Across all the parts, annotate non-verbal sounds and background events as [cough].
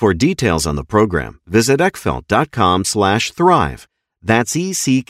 For details on the program, visit eckfeldt.com slash thrive. That's E-C-K-F-E-L-D-T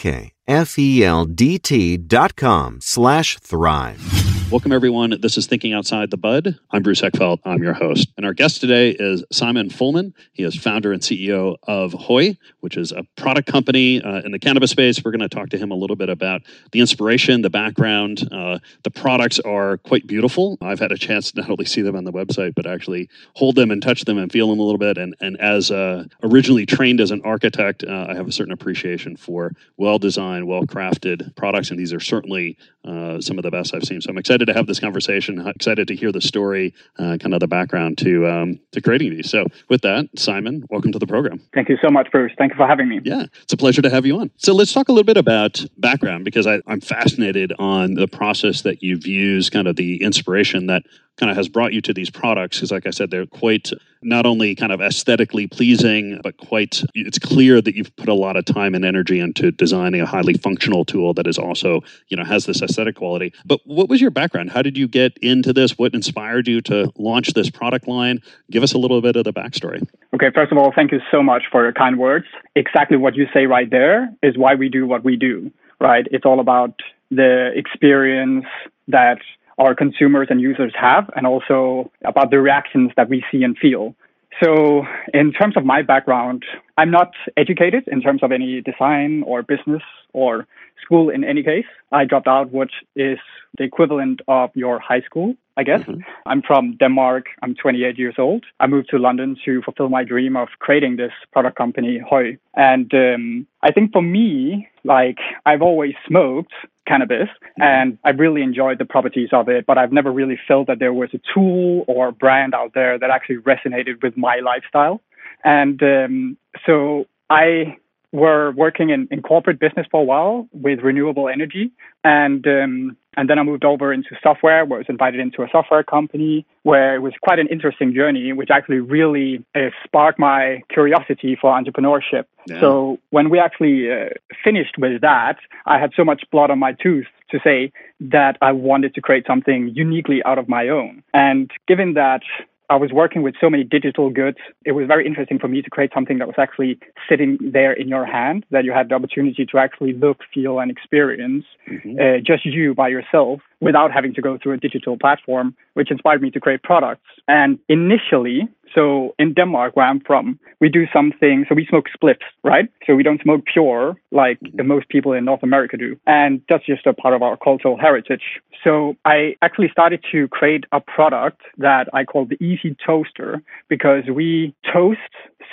dot com slash thrive. Welcome, everyone. This is Thinking Outside the Bud. I'm Bruce Eckfeldt. I'm your host. And our guest today is Simon Fullman. He is founder and CEO of Hoy, which is a product company uh, in the cannabis space. We're going to talk to him a little bit about the inspiration, the background. Uh, the products are quite beautiful. I've had a chance to not only see them on the website, but actually hold them and touch them and feel them a little bit. And, and as uh, originally trained as an architect, uh, I have a certain appreciation for well designed, well crafted products. And these are certainly uh, some of the best I've seen. So I'm excited to have this conversation. Excited to hear the story, uh, kind of the background to um, to creating these. So with that, Simon, welcome to the program. Thank you so much, Bruce. Thank you for having me. Yeah, it's a pleasure to have you on. So let's talk a little bit about background because I, I'm fascinated on the process that you've used, kind of the inspiration that kind of has brought you to these products because like i said they're quite not only kind of aesthetically pleasing but quite it's clear that you've put a lot of time and energy into designing a highly functional tool that is also you know has this aesthetic quality. But what was your background? How did you get into this? What inspired you to launch this product line? Give us a little bit of the backstory. Okay first of all thank you so much for your kind words. Exactly what you say right there is why we do what we do right? It's all about the experience that our consumers and users have, and also about the reactions that we see and feel. So, in terms of my background, I'm not educated in terms of any design or business or school in any case. I dropped out, which is the equivalent of your high school, I guess. Mm-hmm. I'm from Denmark. I'm 28 years old. I moved to London to fulfill my dream of creating this product company, Hoy. And um, I think for me, like, I've always smoked cannabis mm-hmm. and I really enjoyed the properties of it, but I've never really felt that there was a tool or brand out there that actually resonated with my lifestyle. And um, so I were working in, in corporate business for a while with renewable energy. And um, and then I moved over into software, where I was invited into a software company, where it was quite an interesting journey, which actually really uh, sparked my curiosity for entrepreneurship. Yeah. So when we actually uh, finished with that, I had so much blood on my tooth to say that I wanted to create something uniquely out of my own. And given that I was working with so many digital goods, it was very interesting for me to create something that was actually sitting there in your hand, that you had the opportunity to actually look, feel, and experience mm-hmm. uh, just you by yourself without having to go through a digital platform, which inspired me to create products. And initially, so in Denmark, where I'm from, we do something. So we smoke spliffs, right? So we don't smoke pure like mm-hmm. most people in North America do. And that's just a part of our cultural heritage. So I actually started to create a product that I call the Easy Toaster because we toast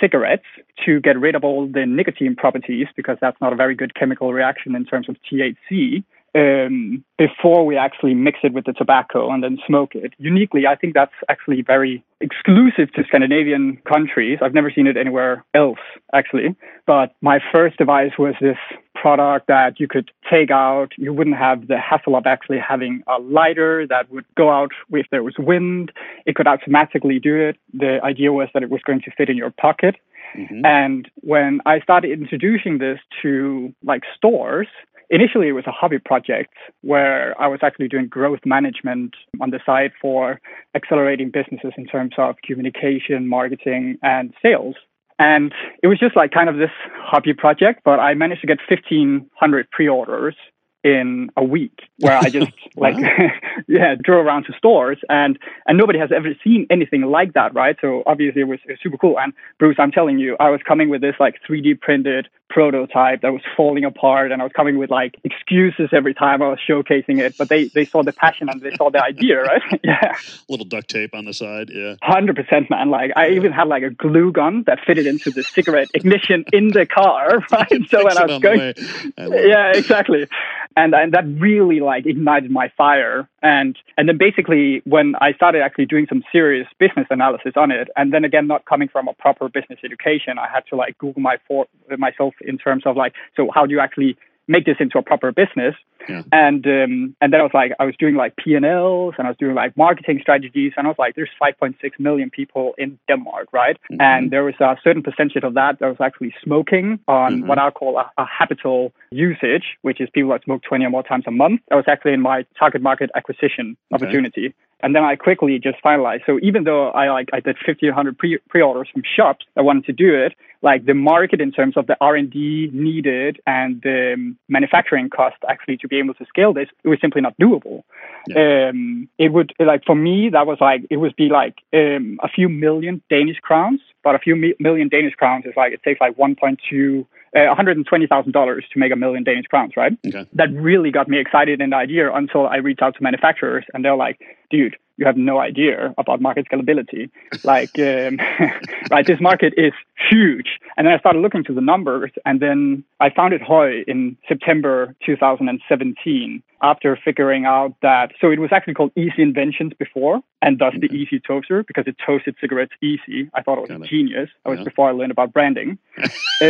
cigarettes to get rid of all the nicotine properties because that's not a very good chemical reaction in terms of THC um, before we actually mix it with the tobacco and then smoke it. Uniquely, I think that's actually very exclusive to Scandinavian countries. I've never seen it anywhere else, actually. But my first device was this product that you could take out. You wouldn't have the hassle of actually having a lighter that would go out if there was wind. It could automatically do it. The idea was that it was going to fit in your pocket. Mm-hmm. And when I started introducing this to like stores, initially it was a hobby project where I was actually doing growth management on the side for accelerating businesses in terms of communication, marketing, and sales. And it was just like kind of this hobby project, but I managed to get 1,500 pre orders in a week where I just [laughs] like [laughs] yeah drove around to stores and and nobody has ever seen anything like that right? So obviously it was, it was, super cool. And Bruce I'm telling you I was coming with this like 3D printed prototype that was falling apart and I was coming with like excuses every time I was showcasing it but they they saw the passion and they saw the idea [laughs] right? Yeah. Little duct tape on the side yeah. 100% man. Like I even had like a glue gun that fitted into the cigarette ignition in the car right? So when I was going yeah exactly and and that really like ignited my fire. And and then basically when I started actually doing some serious business analysis on it and then again not coming from a proper business education I had to like google my for myself in terms of like so how do you actually make this into a proper business. Yeah. And um, and then I was like, I was doing like P and Ls, and I was doing like marketing strategies, and I was like, there's 5.6 million people in Denmark, right? Mm-hmm. And there was a certain percentage of that that was actually smoking on mm-hmm. what I call a, a habitual usage, which is people that smoke 20 or more times a month. That was actually in my target market acquisition okay. opportunity. And then I quickly just finalized. So even though I like I did 1500 pre- pre-orders from shops that wanted to do it, like the market in terms of the R&D needed and the um, manufacturing cost actually to be able to scale this, it was simply not doable. Yeah. Um, it would like for me that was like it would be like um, a few million Danish crowns, but a few mi- million Danish crowns is like it takes like 1.2 uh, $120,000 to make a million Danish crowns, right? Okay. That really got me excited in the idea until I reached out to manufacturers and they're like, dude, you have no idea about market scalability. like, um, [laughs] right, this market is huge. And then I started looking to the numbers, and then I founded Hoy in September 2017 after figuring out that, so it was actually called Easy Inventions before, and thus the Easy Toaster because it toasted cigarettes easy. I thought it was kind genius. That was yeah. before I learned about branding. [laughs] um, [laughs]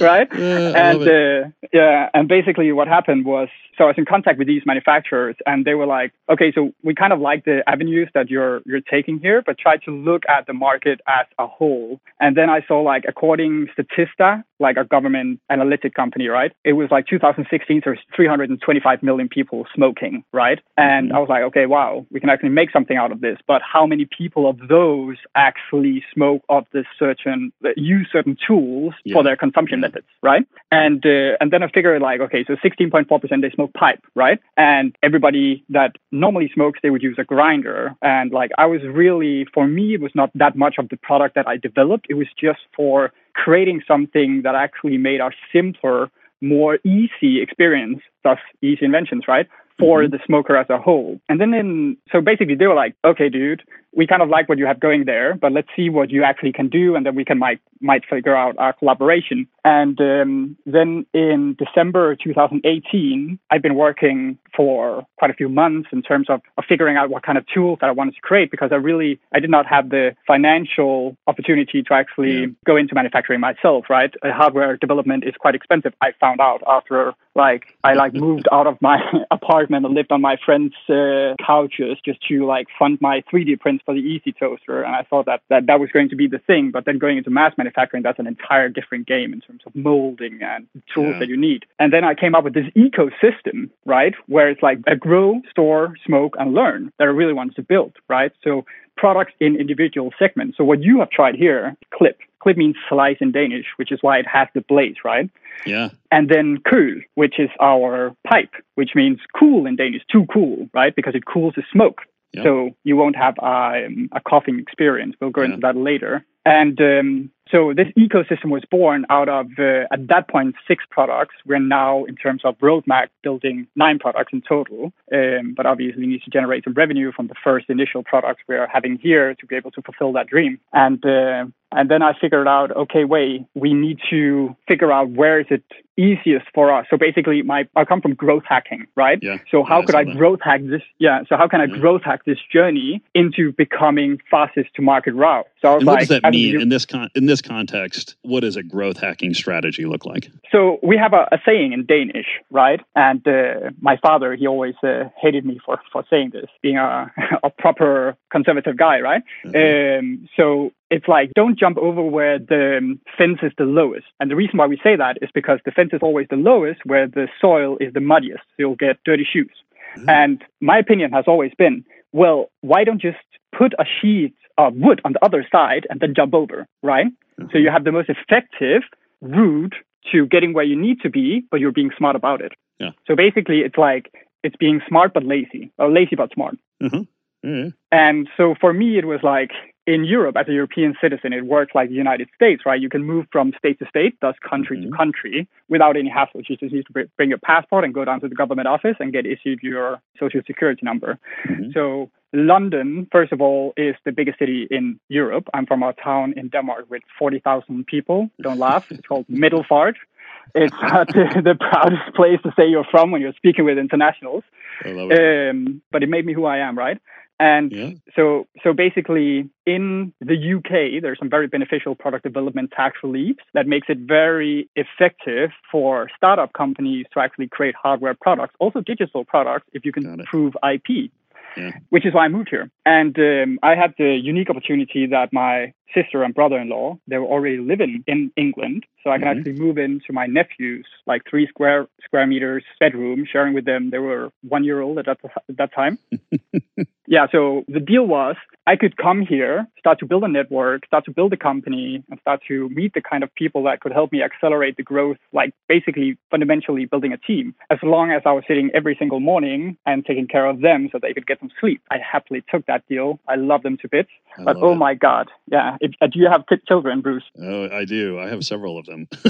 right? Yeah, and uh, yeah, and basically what happened was, so I was in contact with these manufacturers, and they were like, okay, so we kind of like the avenues that you're you're taking here, but try to look at the market as a whole. And then I saw like according Statista, like a government analytic company, right? It was like 2016, there's 325 million people smoking, right? And mm-hmm. I was like, okay, wow, we can actually make something out of this. But how many people of those actually smoke of this certain, use certain tools yeah. for their consumption yeah. methods, right? And uh, and then I figured like, okay, so 16.4% they smoke pipe, right? And everybody that normally smokes, they would use a grinder. And like, I was really, for me, it was not that much of the product that I developed. It was just for creating something that actually made a simpler, more easy experience, thus easy inventions, right? For mm-hmm. the smoker as a whole. And then in, so basically they were like, okay, dude, we kind of like what you have going there, but let's see what you actually can do, and then we can might might figure out our collaboration. And um, then in December 2018, I've been working for quite a few months in terms of, of figuring out what kind of tools that I wanted to create because I really I did not have the financial opportunity to actually yeah. go into manufacturing myself. Right, uh, hardware development is quite expensive. I found out after like I like moved out of my [laughs] apartment apartment and lived on my friends' uh, couches just to like fund my 3D prints for the Easy Toaster. And I thought that, that that was going to be the thing. But then going into mass manufacturing, that's an entire different game in terms of molding and tools Yeah. that you need. And then I came up with this ecosystem, right, where it's like a grow, store, smoke, and learn that I really wanted to build, right? So products in individual segments. So what you have tried here, clip. Clip means slice in Danish, which is why it has the blade, right? Yeah. And then kühl, which is our pipe, which means cool in Danish, too cool, right? Because it cools the smoke. Yep. So you won't have um, a coughing experience. We'll go Yeah. into that later. And um, so this ecosystem was born out of, uh, at that point, six products. We're now, in terms of roadmap, building nine products in total. Um, but obviously, need to generate some revenue from the first initial products we're having here to be able to fulfill that dream. And uh, and then I figured out, okay, wait, we need to figure out where is it easiest for us. So basically, my I come from growth hacking, right? Yeah. So how Yeah, could I that. growth hack this? Yeah. So how can I Yeah. growth hack this journey into becoming fastest to market route? So I was And what like, does that mean u- in this con- in this context? What does a growth hacking strategy look like? So we have a, a saying in Danish, right? And uh, my father, he always uh, hated me for, for saying this, being a, [laughs] a proper conservative guy, right? Um, so it's like, don't jump over where the um, fence is the lowest. And the reason why we say that is because the fence is always the lowest where the soil is the muddiest. So you'll get dirty shoes. And my opinion has always been, well, why don't you just put a sheet of wood on the other side and then jump over, right? So you have the most effective route to getting where you need to be, but you're being smart about it. Yeah. So basically, it's like it's being smart but lazy, or lazy but smart. Yeah. And so for me, it was like in Europe, as a European citizen, it works like the United States, right? You can move from state to state, thus country Mhm. to country, without any hassle. You just need to bring your passport and go down to the government office and get issued your social security number. Mhm. So London, first of all, is the biggest city in Europe. I'm from a town in Denmark with 40,000 people. Don't laugh. It's called Middelfart. It's [laughs] not the, the proudest place to say you're from when you're speaking with internationals. I love it. Um, but it made me who I am, right? And Yeah. so, so basically, in the UK, there's some very beneficial product development tax reliefs that makes it very effective for startup companies to actually create hardware products, also digital products, if you can prove IP. Yeah. Which is why I moved here, and um, I had the unique opportunity that my sister and brother-in-law they were already living in England, so I can Mhm. actually move into my nephew's like three square square meters bedroom, sharing with them. They were one year old at that, at that time. [laughs] Yeah, so the deal was I could come here, start to build a network, start to build a company, and start to meet the kind of people that could help me accelerate the growth, like basically fundamentally building a team. As long as I was sitting every single morning and taking care of them so they could get some sleep, I happily took that deal. I love them to bits. I But oh it. my God, yeah. If, uh, do you have t- children, Bruce? Oh, I do. I have several of them. [laughs]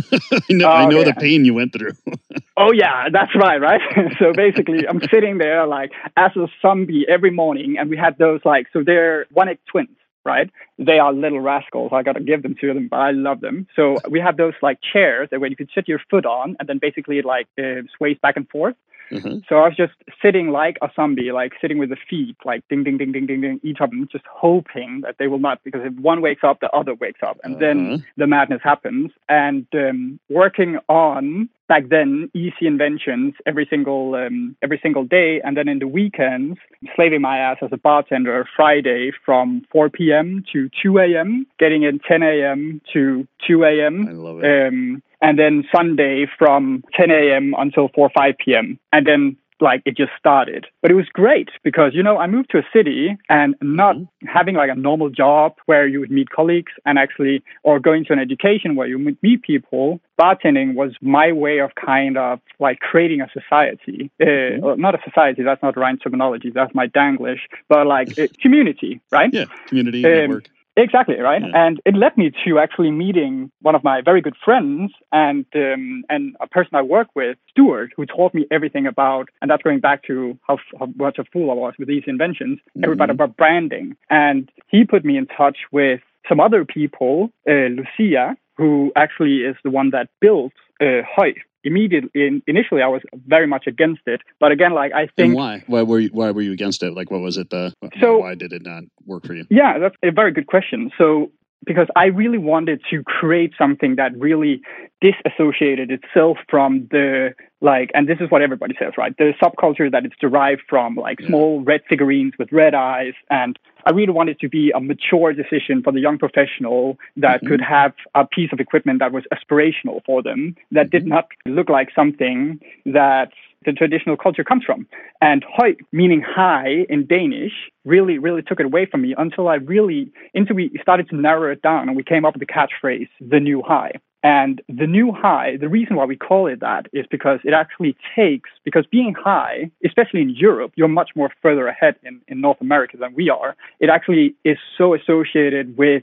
I know, I Oh, know okay. the pain you went through. [laughs] Oh yeah, that's right, right? [laughs] so basically I'm sitting there like as a zombie every morning and we had those like so they're one egg twins, right? They are little rascals. I gotta give them to them, but I love them. So we have those like chairs that where you could sit your foot on and then basically it like uh, sways back and forth. Mhm. So I was just sitting like a zombie, like sitting with the feet, like ding, ding, ding, ding, ding, ding, each of them, just hoping that they will not, because if one wakes up, the other wakes up, and Uh-huh. then the madness happens. And um, working on back then easy inventions every single um, every single day, and then in the weekends, slaving my ass as a bartender Friday from 4 p.m. to 2 a.m., getting in 10 a.m. to 2 a.m. I love it. Um, and then Sunday from 10 a.m. until 4 5 p.m. And then like it just started. But it was great because you know I moved to a city and not having like a normal job where you would meet colleagues and actually or going to an education where you would meet people. Bartending was my way of kind of like creating a society. Uh, or not a society. That's not the right terminology. That's my Danglish. But like a community, right? yeah, community um, network. Exactly right, Yeah. and it led me to actually meeting one of my very good friends and um, and a person I work with, Stuart, who taught me everything about, and that's going back to how, how much a fool I was with these inventions, everybody about branding, and he put me in touch with some other people, uh, Lucia, who actually is the one that built uh, Hoy. Immediately, in, initially, I was very much against it, but again, like I And think why? Why were you, why were you against it? Like, what was it? The So- why did it not work for you? Yeah, that's a very good question. So, because I really wanted to create something that really disassociated itself from the like, and this is what everybody says, right? The subculture that it's derived from, like small red figurines with red eyes. And I really wanted to be a mature decision for the young professional that mm-hmm. could have a piece of equipment that was aspirational for them, that mm-hmm. did not look like something that the traditional culture comes from. And høj, meaning high in Danish, really, really took it away from me until I really, until we started to narrow it down and we came up with the catchphrase, the new high. And the new high, the reason why we call it that is because it actually takes, because being high, especially in Europe, you're much more further ahead in, in North America than we are. It actually is so associated with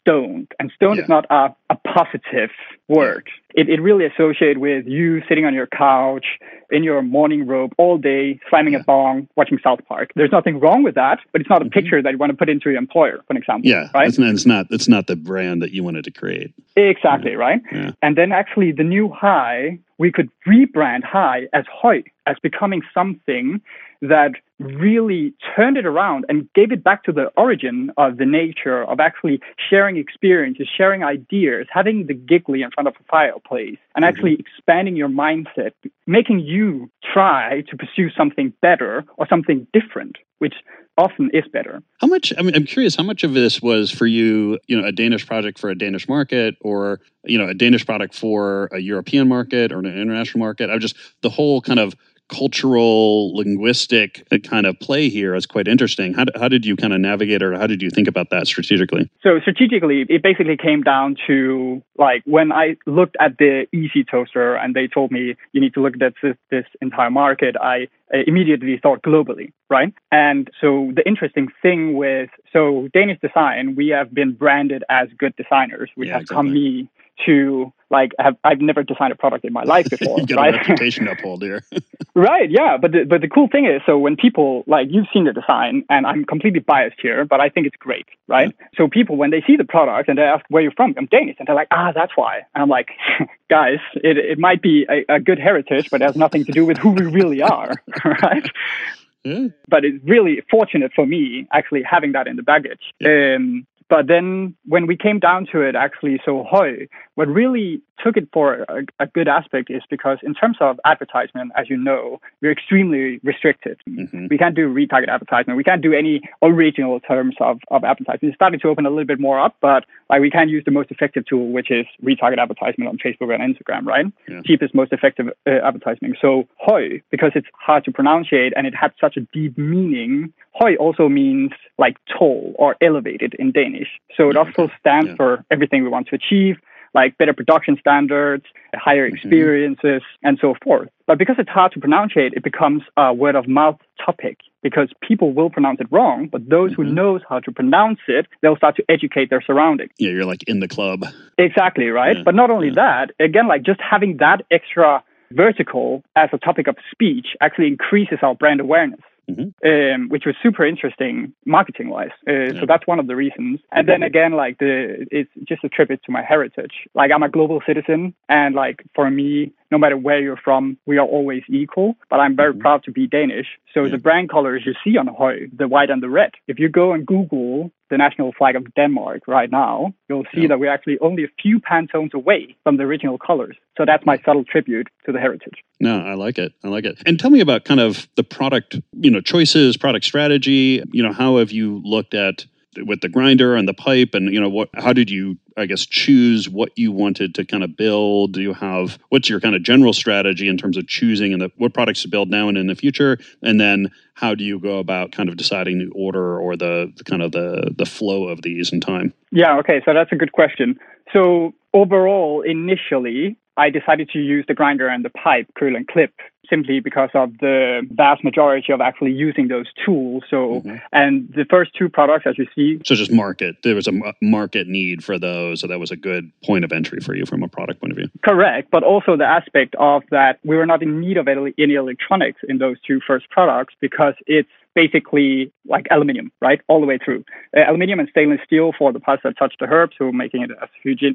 stoned. And stoned yeah. is not a, a positive word. It, it really associated with you sitting on your couch in your morning robe all day, slamming yeah. a bong, watching South Park. There's nothing wrong with that, but it's not a mm-hmm. picture that you want to put into your employer, for example. Yeah, right? it's, not, it's not it's not the brand that you wanted to create. Exactly, yeah. right? Yeah. And then actually the new high, we could rebrand high as høj, as becoming something that really turned it around and gave it back to the origin of the nature of actually sharing experiences, sharing ideas, having the giggly in front of a fireplace, and mm-hmm. actually expanding your mindset, making you try to pursue something better or something different, which often is better. How much? I mean, I'm curious. How much of this was for you? You know, a Danish project for a Danish market, or you know, a Danish product for a European market or an international market? I just the whole kind of cultural linguistic kind of play here is quite interesting. How, how did you kind of navigate or how did you think about that strategically? So strategically it basically came down to like when i looked at the easy toaster and they told me you need to look at this, this entire market i immediately thought globally right? And so the interesting thing with so danish design we have been branded as good designers which yeah, has exactly. come me to like have I've never designed a product in my life [laughs] before. you got right? a reputation [laughs] uphold here. [laughs] right. Yeah. But the, but the cool thing is, so when people like you've seen the design, and I'm completely biased here, but I think it's great, right? Yeah. So people when they see the product and they ask where you're from, I'm Danish, and they're like, ah, that's why. And I'm like, guys, it it might be a, a good heritage, but it has nothing to do with who we really are, right? Yeah. But it's really fortunate for me actually having that in the baggage. Yeah. Um, but then when we came down to it, actually, so høj, what really took it for a, a, good aspect is because in terms of advertisement, as you know, we're extremely restricted. Mm-hmm. We can't do retarget advertisement. We can't do any original terms of, of advertising. It's starting to open a little bit more up, but like we can use the most effective tool, which is retarget advertisement on Facebook and Instagram, right? Yeah. Cheapest, most effective uh, advertising. So høj, because it's hard to pronunciate and it had such a deep meaning, høj also means like tall or elevated in Danish. So it also stands yeah. for everything we want to achieve like better production standards, higher mm-hmm. experiences, mm-hmm. and so forth. But because it's hard to pronounce it, it becomes a word of mouth topic because people will pronounce it wrong, but those mm-hmm. who knows how to pronounce it, they'll start to educate their surroundings. Yeah, you're like in the club. Exactly, right? Yeah. But not only yeah. that, again, like just having that extra vertical as a topic of speech actually increases our brand awareness mm-hmm. um, which was super interesting marketing wise. Uh, yeah. So that's one of the reasons. And then again, like the it's just a tribute to my heritage. Like I'm a global citizen, and like for me, no matter where you're from, we are always equal. But I'm very mm-hmm. proud to be Danish. So yeah. the brand colors you see on høj, the white and the red. If you go and Google the national flag of Denmark right now, you'll see yeah. that we're actually only a few Pantones away from the original colors. So that's my subtle tribute to the heritage. No, I like it. I like it. And tell me about kind of the product, you know, choices, product strategy. You know, how have you looked at with the grinder and the pipe and you know what how did you i guess choose what you wanted to kind of build? Do you have what's your kind of general strategy in terms of choosing and what products to build now and in the future? And then how do you go about kind of deciding the order or the, the kind of the the flow of these in time? Yeah okay so that's a good question. So overall initially I decided to use the grinder and the pipe, curl and clip, simply because of the vast majority of actually using those tools. So, mm-hmm. and the first two products, as you see. So, just market. There was a market need for those. So, that was a good point of entry for you from a product point of view. Correct. But also the aspect of that we were not in need of any electronics in those two first products because it's basically like aluminium, right, all the way through. Uh, aluminium and stainless steel for the parts that touch the herb, so making it as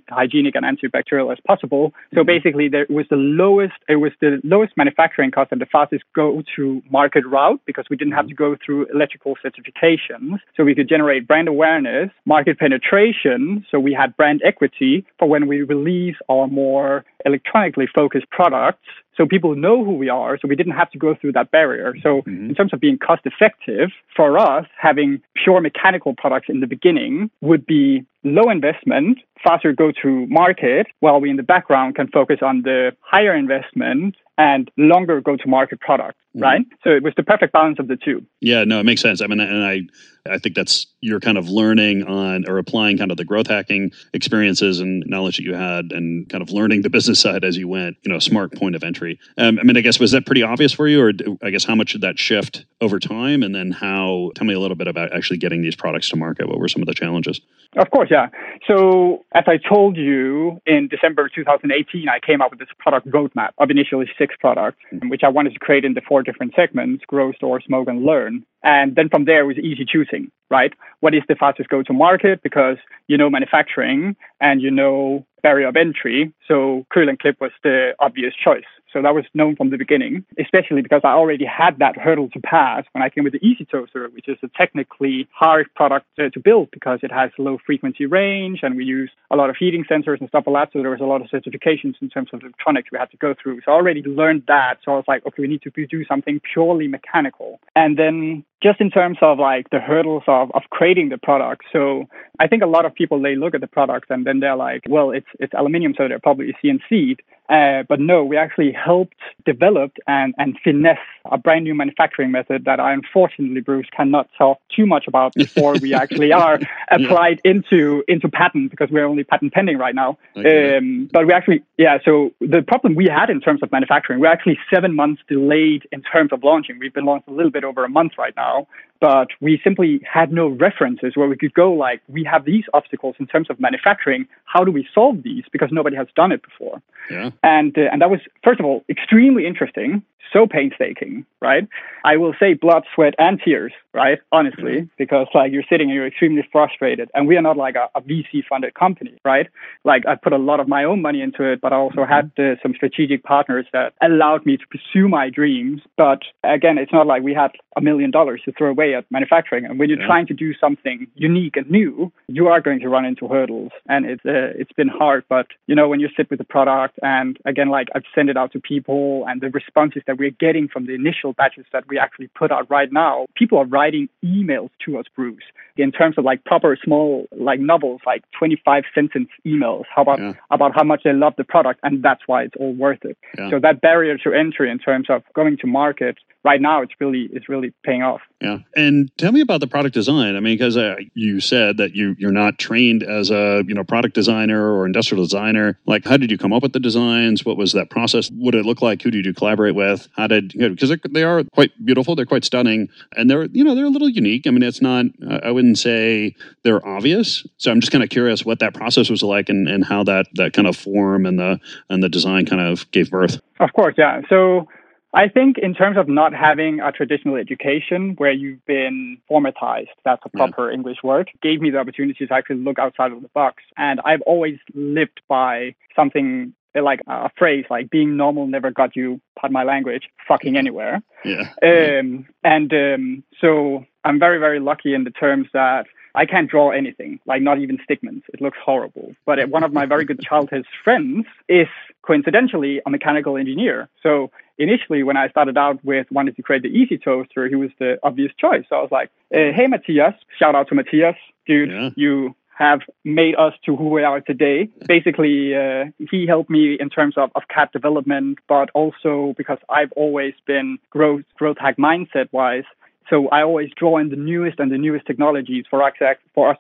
hygienic and antibacterial as possible. So mm-hmm. basically, there was the lowest, it was the lowest manufacturing cost and the fastest go-to-market route because we didn't have to go through electrical certifications. So we could generate brand awareness, market penetration. So we had brand equity for when we release our more electronically focused products so people know who we are so we didn't have to go through that barrier so mm-hmm. in terms of being cost effective for us having pure mechanical products in the beginning would be low investment faster go to market while we in the background can focus on the higher investment and longer go to market product mm-hmm. right so it was the perfect balance of the two yeah no it makes sense i mean and i I think that's you're kind of learning on or applying kind of the growth hacking experiences and knowledge that you had and kind of learning the business [laughs] side as you went, you know, smart point of entry. Um, I mean, I guess, was that pretty obvious for you or I guess how much did that shift over time? And then how, tell me a little bit about actually getting these products to market. What were some of the challenges? Of course, yeah. So as I told you in December 2018, I came up with this product roadmap of initially six products, mm-hmm. which I wanted to create in the four different segments, grow, store, smoke, and learn. And then from there, it was easy choosing, right? What is the fastest go to market? Because you know manufacturing and you know barrier of entry. So Curl and Clip was the obvious choice. So that was known from the beginning, especially because I already had that hurdle to pass when I came with the Easy Toaster, which is a technically hard product to build because it has low frequency range and we use a lot of heating sensors and stuff like that. So there was a lot of certifications in terms of electronics we had to go through. So I already learned that. So I was like, okay, we need to do something purely mechanical. And then just in terms of like the hurdles of, of creating the product. So I think a lot of people they look at the product and then they're like, well, it's it's aluminium, so they're probably CNC'd. Uh, but no, we actually helped develop and, and finesse a brand new manufacturing method that I unfortunately, Bruce, cannot talk too much about before we actually [laughs] are applied yeah. into into patent because we're only patent pending right now. Okay. Um, but we actually, yeah. So the problem we had in terms of manufacturing, we're actually seven months delayed in terms of launching. We've been launched a little bit over a month right now now but we simply had no references where we could go like we have these obstacles in terms of manufacturing how do we solve these because nobody has done it before yeah. and uh, and that was first of all extremely interesting so painstaking, right? I will say blood, sweat, and tears, right? Honestly, mm-hmm. because like you're sitting and you're extremely frustrated. And we are not like a, a VC funded company, right? Like I put a lot of my own money into it, but I also mm-hmm. had uh, some strategic partners that allowed me to pursue my dreams. But again, it's not like we had a million dollars to throw away at manufacturing. And when you're yeah. trying to do something unique and new, you are going to run into hurdles. And it's, uh, it's been hard. But, you know, when you sit with the product and again, like I've sent it out to people and the responses that we're getting from the initial batches that we actually put out right now, people are writing emails to us, Bruce, in terms of like proper small like novels, like 25 sentence emails, how about yeah. about how much they love the product, and that's why it's all worth it. Yeah. So that barrier to entry in terms of going to market right now it's really it's really paying off. Yeah, and tell me about the product design. I mean, because uh, you said that you you're not trained as a you know product designer or industrial designer. Like, how did you come up with the designs? What was that process? What did it look like? Who did you collaborate with? How did because they are quite beautiful. They're quite stunning, and they're you know they're a little unique. I mean, it's not. I wouldn't say they're obvious. So I'm just kind of curious what that process was like and, and how that that kind of form and the and the design kind of gave birth. Of course, yeah. So I think in terms of not having a traditional education where you've been formatized, that's a proper yeah. English word, gave me the opportunity to actually look outside of the box. And I've always lived by something like a phrase like being normal never got you, pardon my language, fucking anywhere. Yeah. Um, and um, so I'm very, very lucky in the terms that I can't draw anything, like not even stigments. It looks horrible. But one of my very good [laughs] childhood friends is coincidentally a mechanical engineer. So initially, when I started out with wanting to create the Easy Toaster, he was the obvious choice. So I was like, uh, hey, Matthias, shout out to Matthias, dude, yeah. you have made us to who we are today. Basically, uh, he helped me in terms of, of CAD development, but also because I've always been growth, growth hack mindset wise. So I always draw in the newest and the newest technologies for us,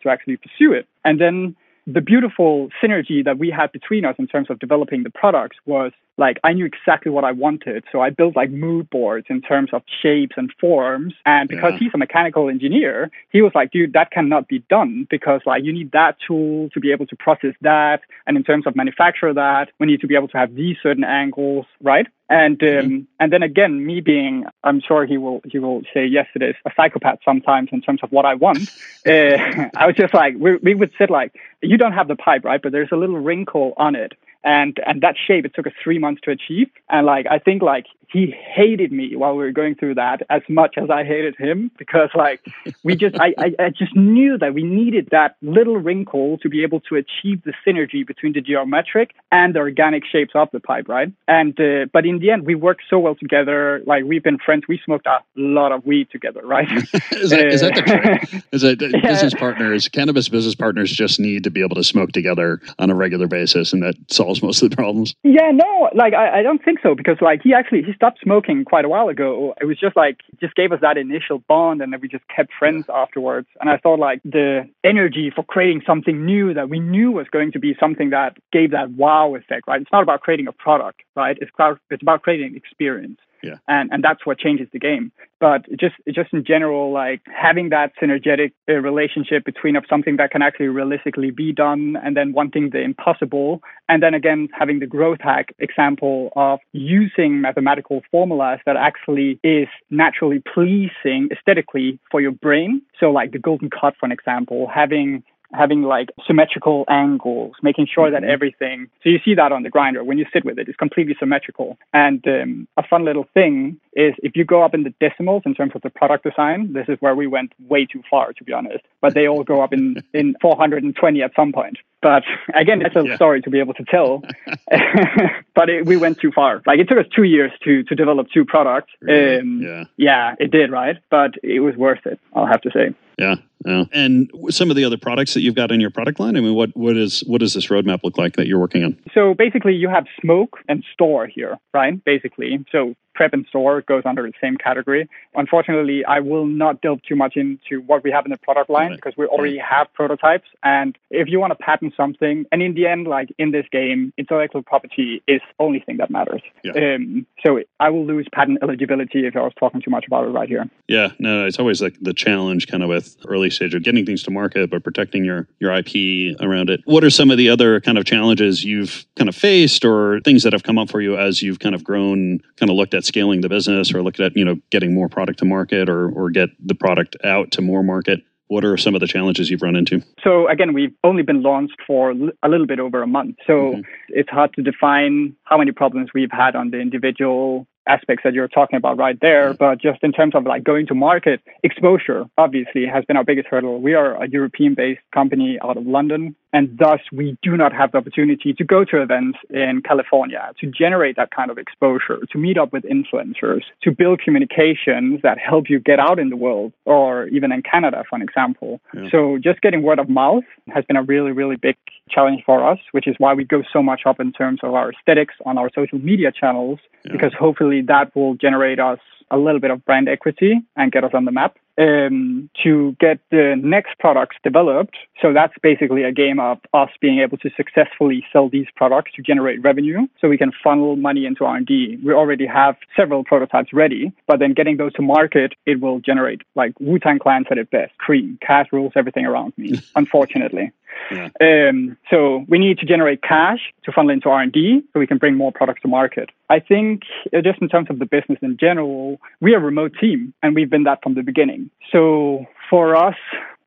to actually pursue it. And then the beautiful synergy that we had between us in terms of developing the products was like I knew exactly what I wanted. So I built like mood boards in terms of shapes and forms. And because yeah. he's a mechanical engineer, he was like, dude, that cannot be done because like you need that tool to be able to process that. And in terms of manufacture that, we need to be able to have these certain angles, right? And um, mm-hmm. and then again, me being, I'm sure he will he will say yes it is a psychopath sometimes in terms of what I want. [laughs] uh, I was just like, we, we would sit like, you don't have the pipe, right? But there's a little wrinkle on it and and that shape it took us three months to achieve and like i think like he hated me while we were going through that as much as I hated him because like we just I, I, I just knew that we needed that little wrinkle to be able to achieve the synergy between the geometric and the organic shapes of the pipe, right? And uh, but in the end, we worked so well together. Like we've been friends. We smoked a lot of weed together, right? [laughs] is, that, is that the trick? [laughs] Is it yeah. business partners, cannabis business partners, just need to be able to smoke together on a regular basis, and that solves most of the problems? Yeah, no, like I, I don't think so because like he actually he stopped smoking quite a while ago. It was just like just gave us that initial bond, and then we just kept friends afterwards. And I thought like the energy for creating something new that we knew was going to be something that gave that wow effect, right? It's not about creating a product, right? It's about it's about creating an experience. Yeah. And and that's what changes the game. But just just in general, like having that synergetic uh, relationship between of something that can actually realistically be done, and then wanting the impossible, and then again having the growth hack example of using mathematical formulas that actually is naturally pleasing aesthetically for your brain. So like the golden cut, for an example, having having like symmetrical angles, making sure mm-hmm. that everything. So you see that on the grinder when you sit with it, it's completely symmetrical. And um, a fun little thing is if you go up in the decimals in terms of the product design, this is where we went way too far, to be honest. But they all go up in [laughs] in 420 at some point. But again, it's a yeah. story to be able to tell. [laughs] but it, we went too far. Like it took us two years to to develop two products. Really? Um, yeah, yeah, it did, right? But it was worth it. I'll have to say. Yeah, yeah. And some of the other products that you've got in your product line. I mean, what what is what does this roadmap look like that you're working on? So basically, you have smoke and store here, right? Basically, so prep and store goes under the same category. Unfortunately, I will not delve too much into what we have in the product line because we already have prototypes. And if you want to patent something, and in the end, like in this game, intellectual property is the only thing that matters. Yeah. Um, so I will lose patent eligibility if I was talking too much about it right here. Yeah, no, it's always like the challenge kind of with early stage of getting things to market, but protecting your, your IP around it. What are some of the other kind of challenges you've kind of faced or things that have come up for you as you've kind of grown, kind of looked at scaling the business or look at you know getting more product to market or or get the product out to more market what are some of the challenges you've run into? So again, we've only been launched for a little bit over a month. So mm-hmm. it's hard to define how many problems we've had on the individual aspects that you're talking about right there. Mm-hmm. But just in terms of like going to market, exposure obviously has been our biggest hurdle. We are a European based company out of London. And thus, we do not have the opportunity to go to events in California, to generate that kind of exposure, to meet up with influencers, to build communications that help you get out in the world, or even in Canada, for an example. Yeah. So, just getting word of mouth has been a really, really big challenge for us, which is why we go so much up in terms of our aesthetics on our social media channels, yeah. because hopefully that will generate us a little bit of brand equity and get us on the map um, to get the next products developed. So that's basically a game of us being able to successfully sell these products to generate revenue so we can funnel money into R&D. We already have several prototypes ready, but then getting those to market, it will generate like Wu-Tang Clan said it best, cream, cash rules everything around me, [laughs] unfortunately. Yeah. Um, so we need to generate cash to funnel into R&D so we can bring more products to market. I think uh, just in terms of the business in general, we are a remote team and we've been that from the beginning. So for us,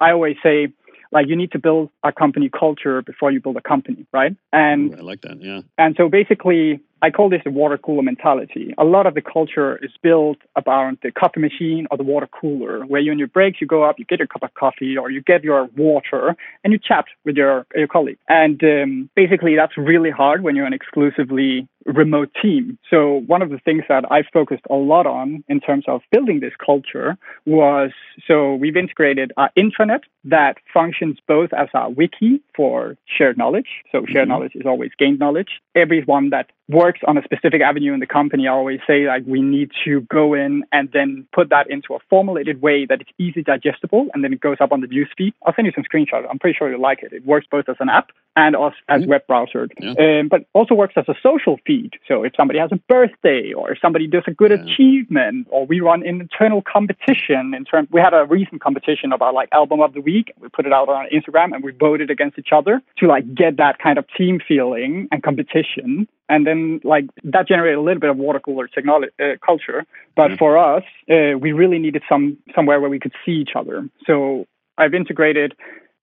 I always say, like you need to build a company culture before you build a company, right? And I like that, yeah. And so basically, I call this the water cooler mentality. A lot of the culture is built about the coffee machine or the water cooler, where you on your breaks, you go up, you get your cup of coffee or you get your water and you chat with your, your colleague. And um, basically, that's really hard when you're an exclusively remote team. So one of the things that I focused a lot on in terms of building this culture was so we've integrated an intranet that functions both as a wiki for shared knowledge. So shared mm-hmm. knowledge is always gained knowledge. Everyone that works on a specific avenue in the company, I always say like we need to go in and then put that into a formulated way that it's easy digestible and then it goes up on the news feed. I'll send you some screenshots. I'm pretty sure you'll like it. It works both as an app and as, as mm-hmm. web browser, yeah. um, but also works as a social feed. So if somebody has a birthday or if somebody does a good yeah. achievement or we run an internal competition in terms, we had a recent competition about like album of the week. We put it out on Instagram and we voted against each other to like get that kind of team feeling and competition and then like that generated a little bit of water cooler technology uh, culture. But mm-hmm. for us, uh, we really needed some somewhere where we could see each other. So I've integrated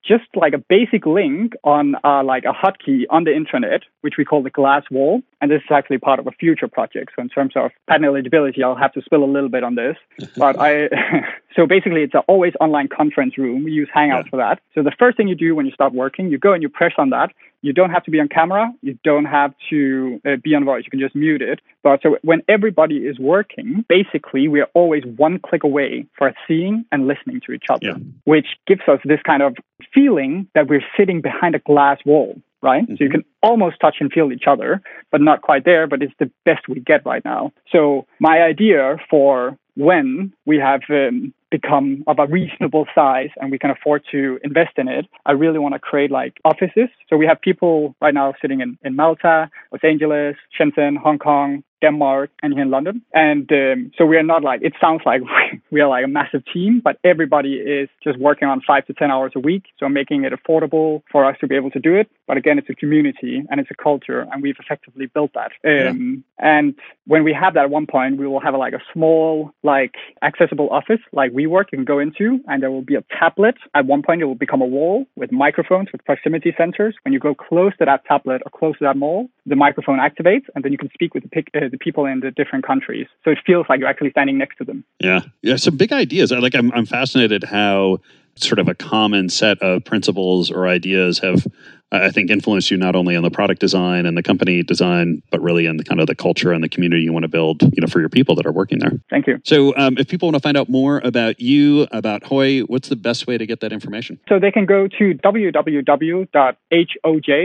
just like a basic link on uh, like a hotkey on the internet, which we call the glass wall. And this is actually part of a future project. So in terms of patent eligibility, I'll have to spill a little bit on this. [laughs] but I, [laughs] so basically it's an always online conference room. We use Hangouts yeah. for that. So the first thing you do when you start working, you go and you press on that. You don't have to be on camera. You don't have to uh, be on voice. You can just mute it. But so when everybody is working, basically we are always one click away for seeing and listening to each other, yeah. which gives us this kind of feeling that we're sitting behind a glass wall right? Mm-hmm. So you mm-hmm. can almost touch and feel each other, but not quite there, but it's the best we get right now. So my idea for when we have um, become of a reasonable size and we can afford to invest in it, I really want to create like offices. So we have people right now sitting in, in Malta, Los Angeles, Shenzhen, Hong Kong, Denmark, and here in London. And um, so we are not like, it sounds like [laughs] we are like a massive team, but everybody is just working on five to 10 hours a week. So making it affordable for us to be able to do it. But again, it's a community and it's a culture, and we've effectively built that. Um, yeah. And when we have that at one point, we will have a, like a small, like accessible office, like WeWork you can go into, and there will be a tablet. At one point, it will become a wall with microphones with proximity sensors. When you go close to that tablet or close to that mall, the microphone activates, and then you can speak with the, pic- uh, the people in the different countries. So it feels like you're actually standing next to them. Yeah, yeah, some big ideas. Like I'm, I'm fascinated how sort of a common set of principles or ideas have I think influenced you not only on the product design and the company design, but really in the kind of the culture and the community you want to build, you know, for your people that are working there. Thank you. So, um, if people want to find out more about you, about Hoj, what's the best way to get that information? So they can go to www.hoj,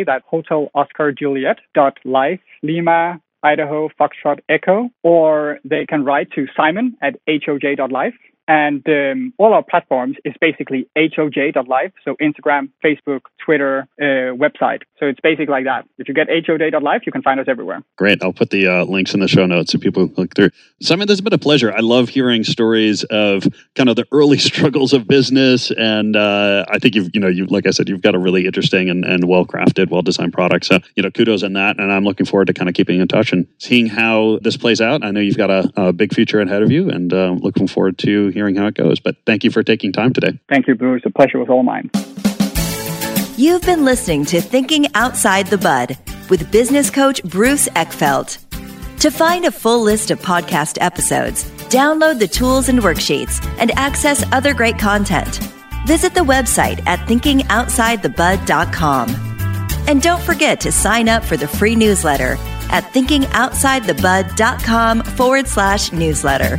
that Hotel Oscar Juliet dot life Lima Idaho Foxtrot Echo, or they can write to Simon at hoj.life. And um, all our platforms is basically hoj.life. So Instagram, Facebook, Twitter, uh, website. So it's basically like that. If you get hoj.life, you can find us everywhere. Great. I'll put the uh, links in the show notes so people look through. Simon, this has been a pleasure. I love hearing stories of kind of the early [laughs] struggles of business. And uh, I think you've, you know, you like I said, you've got a really interesting and, and well crafted, well designed product. So, you know, kudos on that. And I'm looking forward to kind of keeping in touch and seeing how this plays out. I know you've got a, a big future ahead of you and uh, looking forward to hearing how it goes. But thank you for taking time today. Thank you, Bruce. The pleasure was all mine. You've been listening to Thinking Outside the Bud with business coach Bruce Eckfeldt. To find a full list of podcast episodes, download the tools and worksheets, and access other great content, visit the website at thinkingoutsidethebud.com. And don't forget to sign up for the free newsletter at thinkingoutsidethebud.com forward slash newsletter.